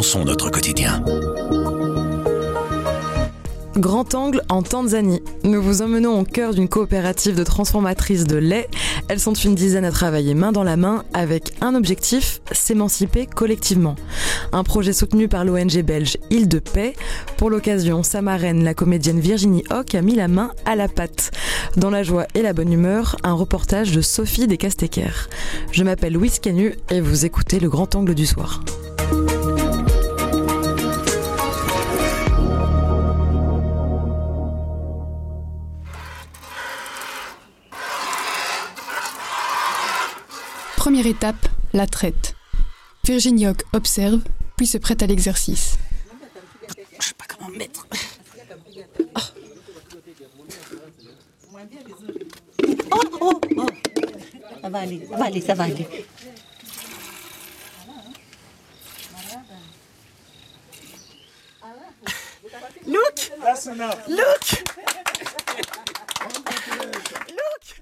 repensons notre quotidien. Grand angle en Tanzanie. Nous vous emmenons au cœur d'une coopérative de transformatrices de lait. Elles sont une dizaine à travailler main dans la main avec un objectif, s'émanciper collectivement. Un projet soutenu par l'ONG belge Île de Paix. Pour l'occasion, sa marraine, la comédienne Virginie Hoc, a mis la main à la pâte. Dans la joie et la bonne humeur, un reportage de Sophie Descastecker. Je m'appelle Louise Canu et vous écoutez le grand angle du soir. Première étape, la traite. Virginie Hoc observe, puis se prête à l'exercice. Je sais pas comment mettre. Oh, oh, oh. Ça va aller, ça va aller, ça va aller. Look! Look!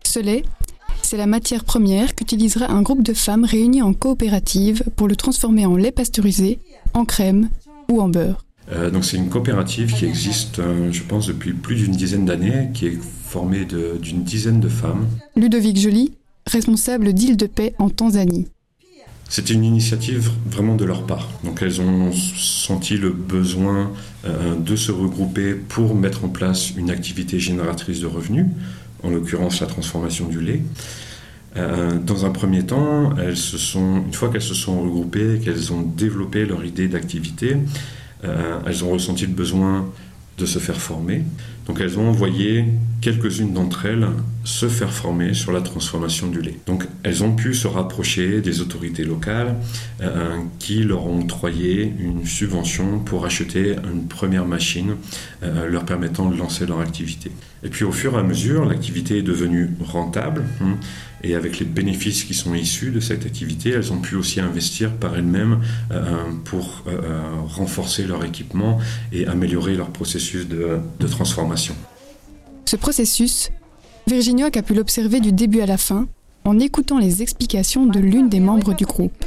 Ce lait, c'est la matière première qu'utilisera un groupe de femmes réunies en coopérative pour le transformer en lait pasteurisé, en crème ou en beurre. Euh, donc c'est une coopérative qui existe, euh, je pense, depuis plus d'une dizaine d'années, qui est formée d'une dizaine de femmes. Ludovic Joly, responsable d'Île de Paix en Tanzanie. C'était une initiative vraiment de leur part. Donc elles ont senti le besoin euh, de se regrouper pour mettre en place une activité génératrice de revenus, en l'occurrence la transformation du lait. Euh, dans un premier temps, elles se sont, une fois qu'elles se sont regroupées, qu'elles ont développé leur idée d'activité, euh, elles ont ressenti le besoin de se faire former. Donc elles ont envoyé quelques-unes d'entre elles se faire former sur la transformation du lait. Donc elles ont pu se rapprocher des autorités locales euh, qui leur ont octroyé une subvention pour acheter une première machine euh, leur permettant de lancer leur activité. Et puis au fur et à mesure, l'activité est devenue rentable. hein, et avec les bénéfices qui sont issus de cette activité, elles ont pu aussi investir par elles-mêmes euh, pour renforcer leur équipement et améliorer leur processus de transformation. Ce processus, Virginie Hoc a pu l'observer du début à la fin en écoutant les explications de l'une des membres du groupe.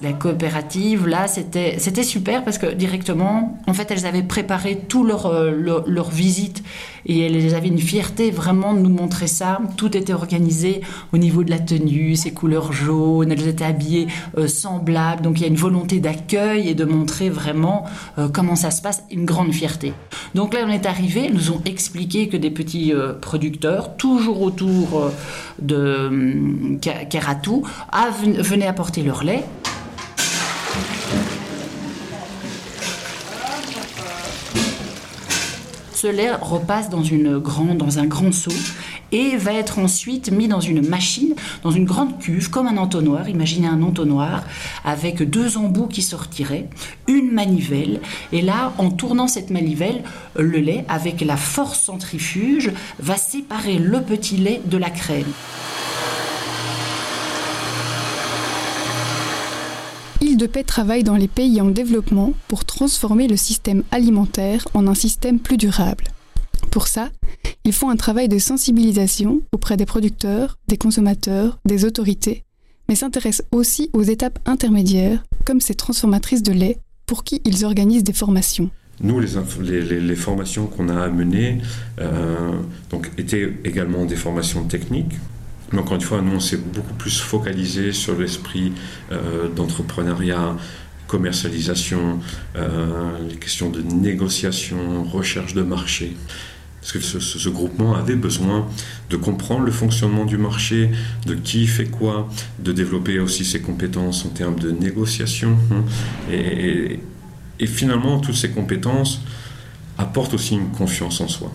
La coopérative, là, c'était super parce que directement, en fait, elles avaient préparé tout leur, euh, leur, visite et elles avaient une fierté vraiment de nous montrer ça. Tout était organisé au niveau de la tenue, ces couleurs jaunes, elles étaient habillées euh, semblables. Donc il y a une volonté d'accueil et de montrer vraiment euh, comment ça se passe, une grande fierté. Donc là, on est arrivé, elles nous ont expliqué que des petits euh, producteurs, toujours autour de hum, Ka- Keratou, ven- venaient apporter leur lait. Ce lait repasse dans, dans un grand seau et va être ensuite mis dans une machine, dans une grande cuve, comme un entonnoir. Imaginez un entonnoir avec deux embouts qui sortiraient, une manivelle. Et là, en tournant cette manivelle, le lait, avec la force centrifuge, va séparer le petit lait de la crème. De Paix travaille dans les pays en développement pour transformer le système alimentaire en un système plus durable. Pour ça, ils font un travail de sensibilisation auprès des producteurs, des consommateurs, des autorités, mais s'intéressent aussi aux étapes intermédiaires, comme ces transformatrices de lait, pour qui ils organisent des formations. Nous, les, formations qu'on a amenées euh, donc, étaient également des formations techniques. Mais encore une fois, nous, on s'est beaucoup plus focalisé sur l'esprit euh, d'entrepreneuriat, commercialisation, euh, les questions de négociation, recherche de marché. Parce que ce, groupement avait besoin de comprendre le fonctionnement du marché, de qui fait quoi, de développer aussi ses compétences en termes de négociation. hein. Et finalement, toutes ces compétences apportent aussi une confiance en soi.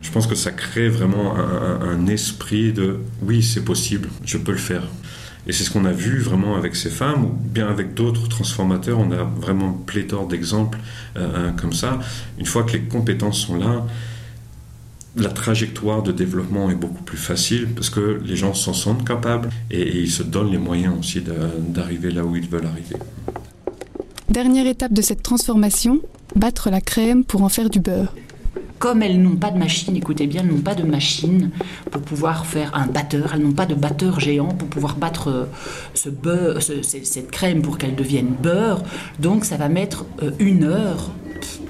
Je pense que ça crée vraiment un, esprit de oui, c'est possible, je peux le faire. Et c'est ce qu'on a vu vraiment avec ces femmes, ou bien avec d'autres transformateurs. On a vraiment pléthore d'exemples euh, comme ça. Une fois que les compétences sont là, la trajectoire de développement est beaucoup plus facile parce que les gens s'en sentent capables et, ils se donnent les moyens aussi d'arriver là où ils veulent arriver. Dernière étape de cette transformation, battre la crème pour en faire du beurre. Comme elles n'ont pas de machine, écoutez bien, elles n'ont pas de machine pour pouvoir faire un batteur, elles n'ont pas de batteur géant pour pouvoir battre euh, cette crème pour qu'elle devienne beurre. Donc ça va mettre euh, une heure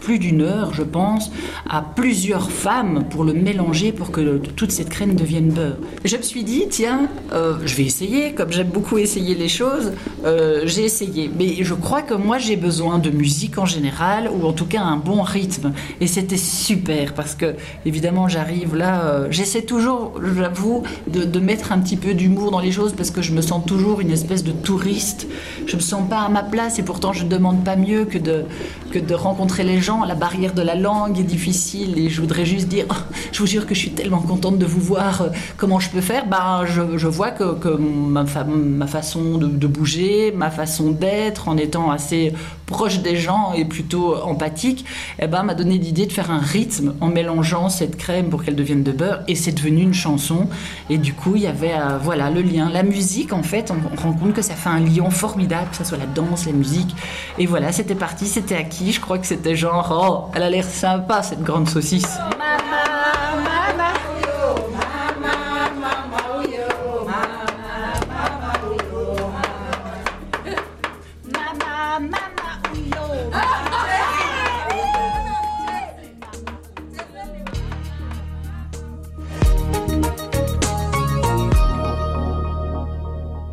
plus d'une heure, je pense, à plusieurs femmes pour le mélanger pour que toute cette crème devienne beurre. Je me suis dit, tiens, euh, je vais essayer, comme j'aime beaucoup essayer les choses, euh, j'ai essayé. Mais je crois que moi, j'ai besoin de musique en général, ou en tout cas un bon rythme. Et c'était super, parce que, évidemment, j'arrive là, euh, j'essaie toujours, j'avoue, de, mettre un petit peu d'humour dans les choses, parce que je me sens toujours une espèce de touriste. Je me sens pas à ma place, et pourtant, je ne demande pas mieux que de, que de rencontrer les gens la barrière de la langue est difficile et je voudrais juste dire, je vous jure que je suis tellement contente de vous voir, euh, comment je peux faire. Ben, je, vois que, ma, ma, façon de, bouger, ma façon d'être, en étant assez proche des gens et plutôt empathique, eh ben, m'a donné l'idée de faire un rythme en mélangeant cette crème pour qu'elle devienne de beurre et c'est devenu une chanson. Et du coup, il y avait euh, voilà, le lien. La musique, en fait, on, rend compte que ça fait un lien formidable, que ce soit la danse, la musique. Et voilà, c'était parti, c'était acquis. Je crois que c'était genre oh, elle a l'air sympa cette grande saucisse.